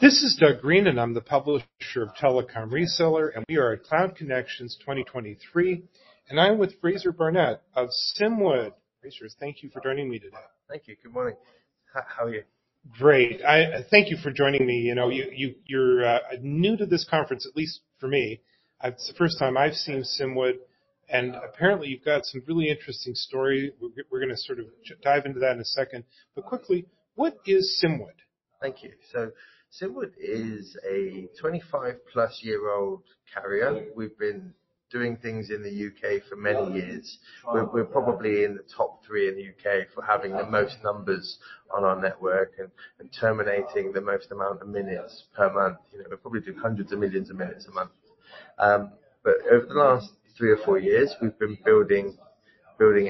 This is Doug Green, and I'm the publisher of Telecom Reseller, and we are at Cloud Connections 2023, and I'm with Fraser Barnett of Simwood. Fraser, thank you for joining me today. Thank you. Good morning. How are you? Great. Thank you for joining me. You know, you're uh, new to this conference, at least for me. It's the first time I've seen Simwood, and apparently you've got some really interesting story. We're gonna sort of dive into that in a second. But quickly, what is Simwood? Thank you. So Simwood is a 25-plus year-old carrier. We've been doing things in the U.K. for many years. We're probably in the top three in the U.K. for having the most numbers on our network and terminating the most amount of minutes per month. You know, we probably do hundreds of millions of minutes a month. Um, but over the last three or four years, we've been building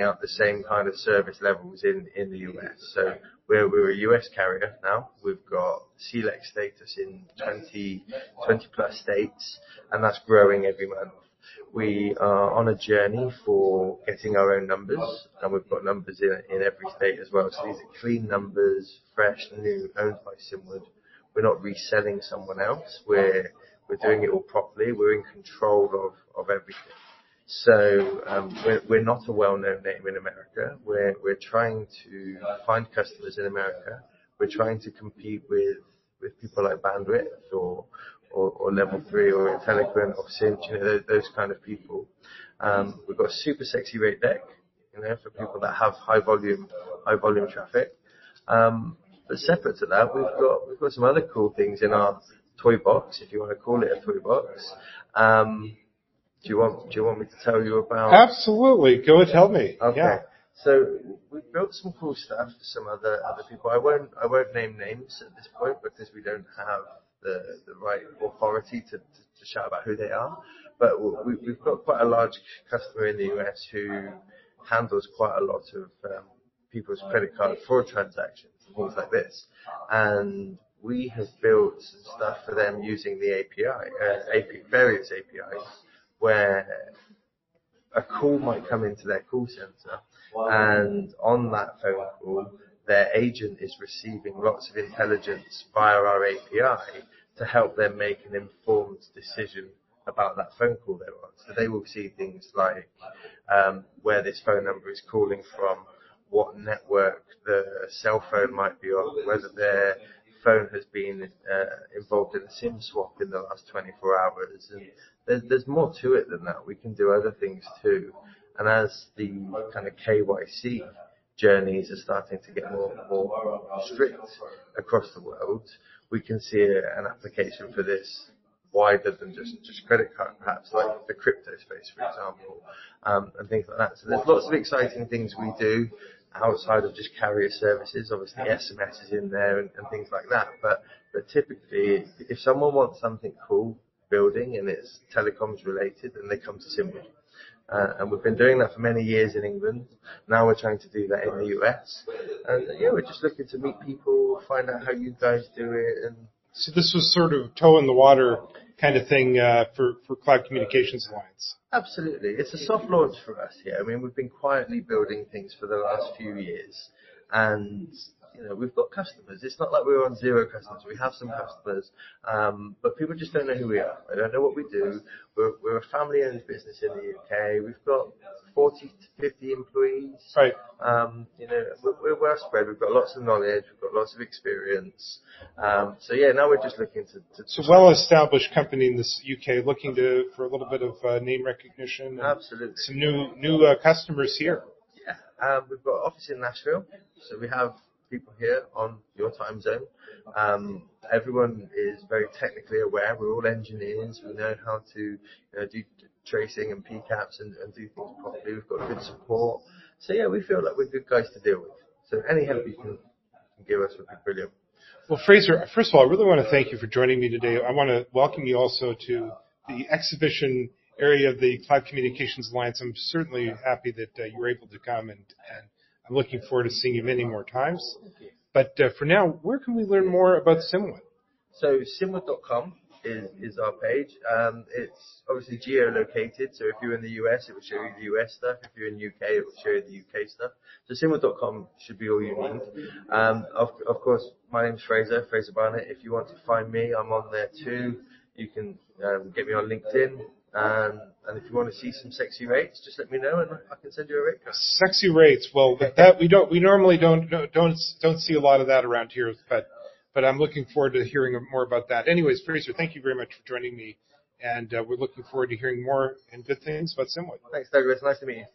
out the same kind of service levels in in the U.S. So we're we're a U.S. carrier now. We've got CLEC status in 20+ 20 plus states, and that's growing every month. We are on a journey for getting our own numbers, and we've got numbers in in every state as well. So these are clean numbers, fresh, new, owned by Simwood. We're not reselling someone else. We're we're doing it all properly. We're in control of, of everything. So, um, we're not a well-known name in America. We're we're trying to find customers in America. We're trying to compete with with people like Bandwidth or or Level 3 or Inteliquent or Sinch, you know, those kind of people. Um, we've got a super sexy rate deck, you know, for people that have high volume high volume traffic. Um, but separate to that, we've got some other cool things in our toy box, if you wanna call it a toy box. Do you want do you want me to tell you about- Absolutely. Go and tell me. Okay. Yeah. So we've built some cool stuff for some other other people. I won't I won't name names at this point because we don't have the the right authority to to shout about who they are. But we've got quite a large customer in the U.S. who handles quite a lot of um, people's credit card fraud transactions and things like this. And we have built some stuff for them using the API, uh, various APIs, where a call might come into their call center, and on that phone call, their agent is receiving lots of intelligence via our API to help them make an informed decision about that phone call they're on. So they will see things like um, where this phone number is calling from, what network the cell phone might be on, whether their phone has been uh, involved in a SIM swap in the last 24 hours. And there's there's more to it than that. We can do other things, too. And as the kind of KYC journeys are starting to get more more strict across the world, we can see an application for this wider than just credit card, perhaps like the crypto space, for example, um, and things like that. So there's lots of exciting things we do outside of just carrier services. Obviously, SMS is in there and things like that. But but typically, if someone wants something cool building and it's telecoms related, then they come to Simwood. Uh, and we've been doing that for many years in England. Now we're trying to do that in the U.S. And, yeah, we're just looking to meet people, find out how you guys do it, and- So this was sort of toe in the water kind of thing, uh, for Cloud Communications Alliance? Absolutely. It's a soft launch for us here. I mean, we've been quietly building things for the last few years, and, you know, we've got customers. It's not like we're on zero customers. We have some customers, um, but people just don't know who we are. They don't know what we do. We're a family-owned business in the U.K. We've got 40 to 50 employees. Right. Um, you know, we're well spread. We've got lots of knowledge, we've got lots of experience. Um, so yeah, now we're just looking to So well-established company in this U.K., looking to for a little bit of uh, name recognition? Absolutely. Some new uh, customers here. Yeah. We've got an office in Nashville, so we have people here on your time zone. Um, everyone is very technically aware. We're all engineers. We know how to do tracing and PCAPs and do things properly. We've got good support. So yeah, we feel like we're good guys to deal with. So any help you can give us would be brilliant. Well, Fraser, first of all, I really want to thank you for joining me today. I want to welcome you also to the exhibition area of the Cloud Communications Alliance. I'm certainly happy that uh, you were able to come, and I'm looking forward to seeing you many more times. But, for now, where can we learn more about Simwood? So Simwood.com is, is our page. Um, it's obviously geolocated, so if you're in the US, it will show you the US stuff. If you're in the UK, it will show you the UK stuff. So simwood.com should be all you need. Um, of, of course, my name's Fraser, Fraser Barnett. If you want to find me, I'm on there too. You can um, get me on LinkedIn. Um, and if you want to see some sexy rates, just let me know and I can send you a rate card. Sexy rates. Well, that we don't we normally don't don't don't see a lot of that around here, but but I'm looking forward to hearing more about that. Anyways, Fraser, thank you very much for joining me, and uh, we're looking forward to hearing more and good things about Simwood. Thanks, Douglas. Nice to meet you.